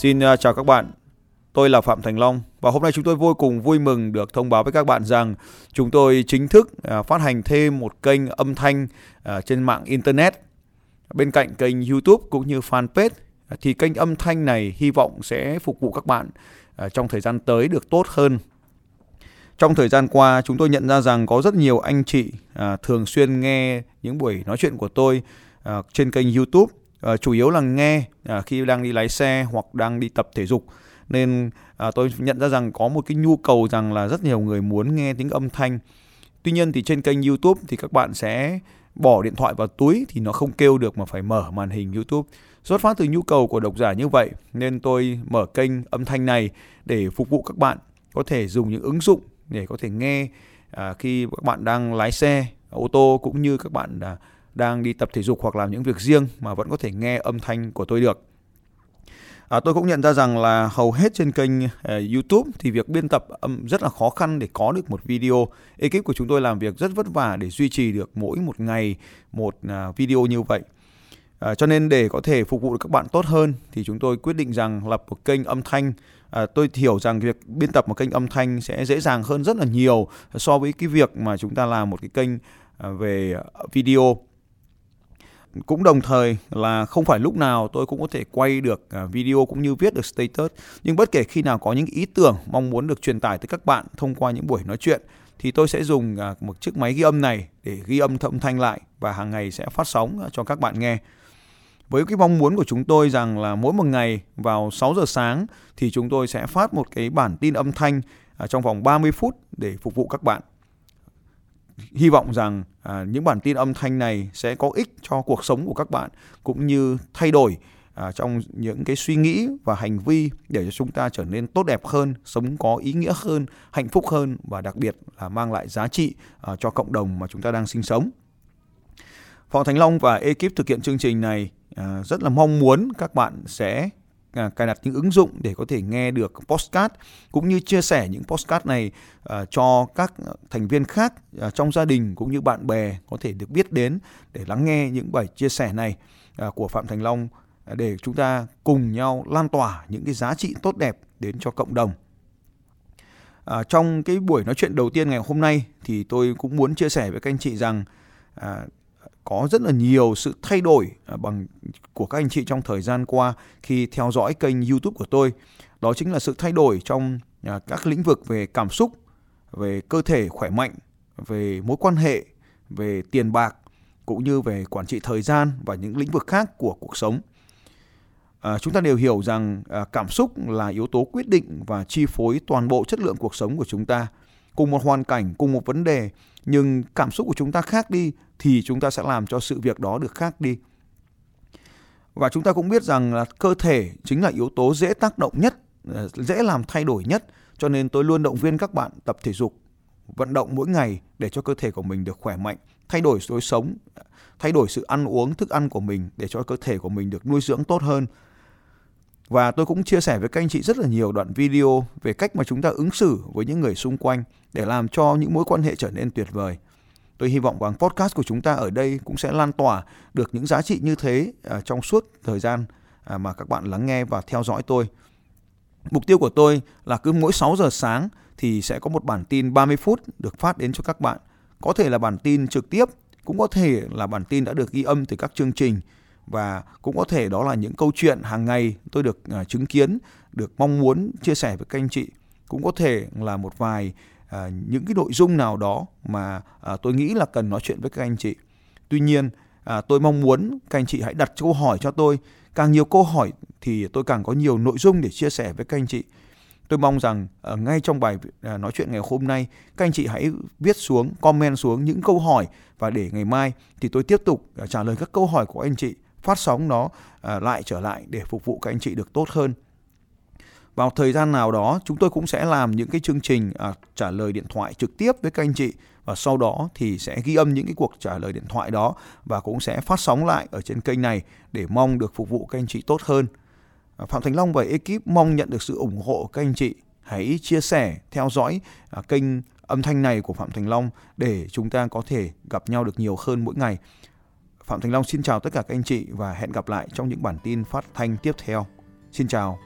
Xin à, chào các bạn. Tôi là Phạm Thành Long và hôm nay chúng tôi vô cùng vui mừng được thông báo với các bạn rằng chúng tôi chính thức à, phát hành thêm một kênh âm thanh à, trên mạng internet bên cạnh kênh YouTube cũng như fanpage thì kênh âm thanh này hy vọng sẽ phục vụ các bạn trong thời gian tới được tốt hơn. Trong thời gian qua, chúng tôi nhận ra rằng có rất nhiều anh chị thường xuyên nghe những buổi nói chuyện của tôi trên kênh YouTube à, chủ yếu là nghe à, khi đang đi lái xe hoặc đang đi tập thể dục. Nên à, tôi nhận ra rằng có một cái nhu cầu rằng là rất nhiều người muốn nghe tiếng âm thanh. Tuy nhiên thì trên kênh YouTube thì các bạn sẽ bỏ điện thoại vào túi thì nó không kêu được mà phải mở màn hình YouTube. Xuất phát từ nhu cầu của độc giả như vậy nên tôi mở kênh âm thanh này để phục vụ các bạn có thể dùng những ứng dụng để có thể nghe à, khi các bạn đang lái xe ô tô cũng như các bạn à, đang đi tập thể dục hoặc làm những việc riêng mà vẫn có thể nghe âm thanh của tôi được. À, tôi cũng nhận ra rằng là hầu hết trên kênh uh, YouTube thì việc biên tập âm rất là khó khăn để có được một video. Ekip của chúng tôi làm việc rất vất vả để duy trì được mỗi một ngày một uh, video như vậy. À, cho nên để có thể phục vụ được các bạn tốt hơn thì chúng tôi quyết định rằng lập một kênh âm thanh. À, tôi hiểu rằng việc biên tập một kênh âm thanh sẽ dễ dàng hơn rất là nhiều so với cái việc mà chúng ta làm một cái kênh à, về video cũng đồng thời là không phải lúc nào tôi cũng có thể quay được à, video cũng như viết được status nhưng bất kể khi nào có những ý tưởng mong muốn được truyền tải tới các bạn thông qua những buổi nói chuyện, thì tôi sẽ dùng à, một chiếc máy ghi âm này để ghi âm âm thanh lại và hàng ngày sẽ phát sóng à, cho các bạn nghe. Với cái mong muốn của chúng tôi rằng là mỗi một ngày vào 6 giờ sáng thì chúng tôi sẽ phát một cái bản tin âm thanh trong vòng 30 phút để phục vụ các bạn hy vọng rằng à, những bản tin âm thanh này sẽ có ích cho cuộc sống của các bạn cũng như thay đổi à, trong những cái suy nghĩ và hành vi để cho chúng ta trở nên tốt đẹp hơn, sống có ý nghĩa hơn, hạnh phúc hơn và đặc biệt là mang lại giá trị à, cho cộng đồng mà chúng ta đang sinh sống. Phạm Thành Long và ekip thực hiện chương trình này à, rất là mong muốn các bạn sẽ À, cài đặt những ứng dụng để có thể nghe được postcard cũng như chia sẻ những postcard này à, cho các thành viên khác à, trong gia đình cũng như bạn bè có thể được biết đến để lắng nghe những bài chia sẻ này à, của Phạm Thành Long để chúng ta cùng nhau lan tỏa những cái giá trị tốt đẹp đến cho cộng đồng. À, trong cái buổi nói chuyện đầu tiên ngày hôm nay thì tôi cũng muốn chia sẻ với các anh chị rằng à, có rất là nhiều sự thay đổi à, bằng của các anh chị trong thời gian qua khi theo dõi kênh YouTube của tôi. Đó chính là sự thay đổi trong à, các lĩnh vực về cảm xúc, về cơ thể khỏe mạnh, về mối quan hệ, về tiền bạc cũng như về quản trị thời gian và những lĩnh vực khác của cuộc sống. À, chúng ta đều hiểu rằng à, cảm xúc là yếu tố quyết định và chi phối toàn bộ chất lượng cuộc sống của chúng ta. Cùng một hoàn cảnh, cùng một vấn đề, nhưng cảm xúc của chúng ta khác đi thì chúng ta sẽ làm cho sự việc đó được khác đi. Và chúng ta cũng biết rằng là cơ thể chính là yếu tố dễ tác động nhất, ờ, dễ làm thay đổi nhất, cho nên tôi luôn động viên các bạn tập thể dục, vận động mỗi ngày để cho cơ thể của mình được khỏe mạnh, thay đổi lối sống, thay đổi sự ăn uống, thức ăn của mình để cho cơ thể của mình được nuôi dưỡng tốt hơn. Và tôi cũng chia sẻ với các anh chị rất là nhiều đoạn video về cách mà chúng ta ứng xử với những người xung quanh để làm cho những mối quan hệ trở nên tuyệt vời. Tôi hy vọng rằng podcast của chúng ta ở đây cũng sẽ lan tỏa được những giá trị như thế à, trong suốt thời gian à, mà các bạn lắng nghe và theo dõi tôi. Mục tiêu của tôi là cứ mỗi 6 giờ sáng thì sẽ có một bản tin 30 phút được phát đến cho các bạn. Có thể là bản tin trực tiếp, cũng có thể là bản tin đã được ghi âm từ các chương trình và cũng có thể đó là những câu chuyện hàng ngày tôi được uh, chứng kiến, được mong muốn chia sẻ với các anh chị. Cũng có thể là một vài uh, những cái nội dung nào đó mà uh, tôi nghĩ là cần nói chuyện với các anh chị. Tuy nhiên uh, tôi mong muốn các anh chị hãy đặt câu hỏi cho tôi. Càng nhiều câu hỏi thì tôi càng có nhiều nội dung để chia sẻ với các anh chị. Tôi mong rằng uh, ngay trong bài uh, nói chuyện ngày hôm nay các anh chị hãy viết xuống, comment xuống những câu hỏi và để ngày mai thì tôi tiếp tục uh, trả lời các câu hỏi của anh chị, phát sóng nó à, lại trở lại để phục vụ các anh chị được tốt hơn vào thời gian nào đó chúng tôi cũng sẽ làm những cái chương trình à, trả lời điện thoại trực tiếp với các anh chị và sau đó thì sẽ ghi âm những cái cuộc trả lời điện thoại đó và cũng sẽ phát sóng lại ở trên kênh này để mong được phục vụ các anh chị tốt hơn. À, Phạm Thành Long và ekip mong nhận được sự ủng hộ các anh chị. Hãy chia sẻ, theo dõi à, kênh âm thanh này của Phạm Thành Long để chúng ta có thể gặp nhau được nhiều hơn mỗi ngày. Phạm Thành Long xin chào tất cả các anh chị và hẹn gặp lại trong những bản tin phát thanh tiếp theo. Xin chào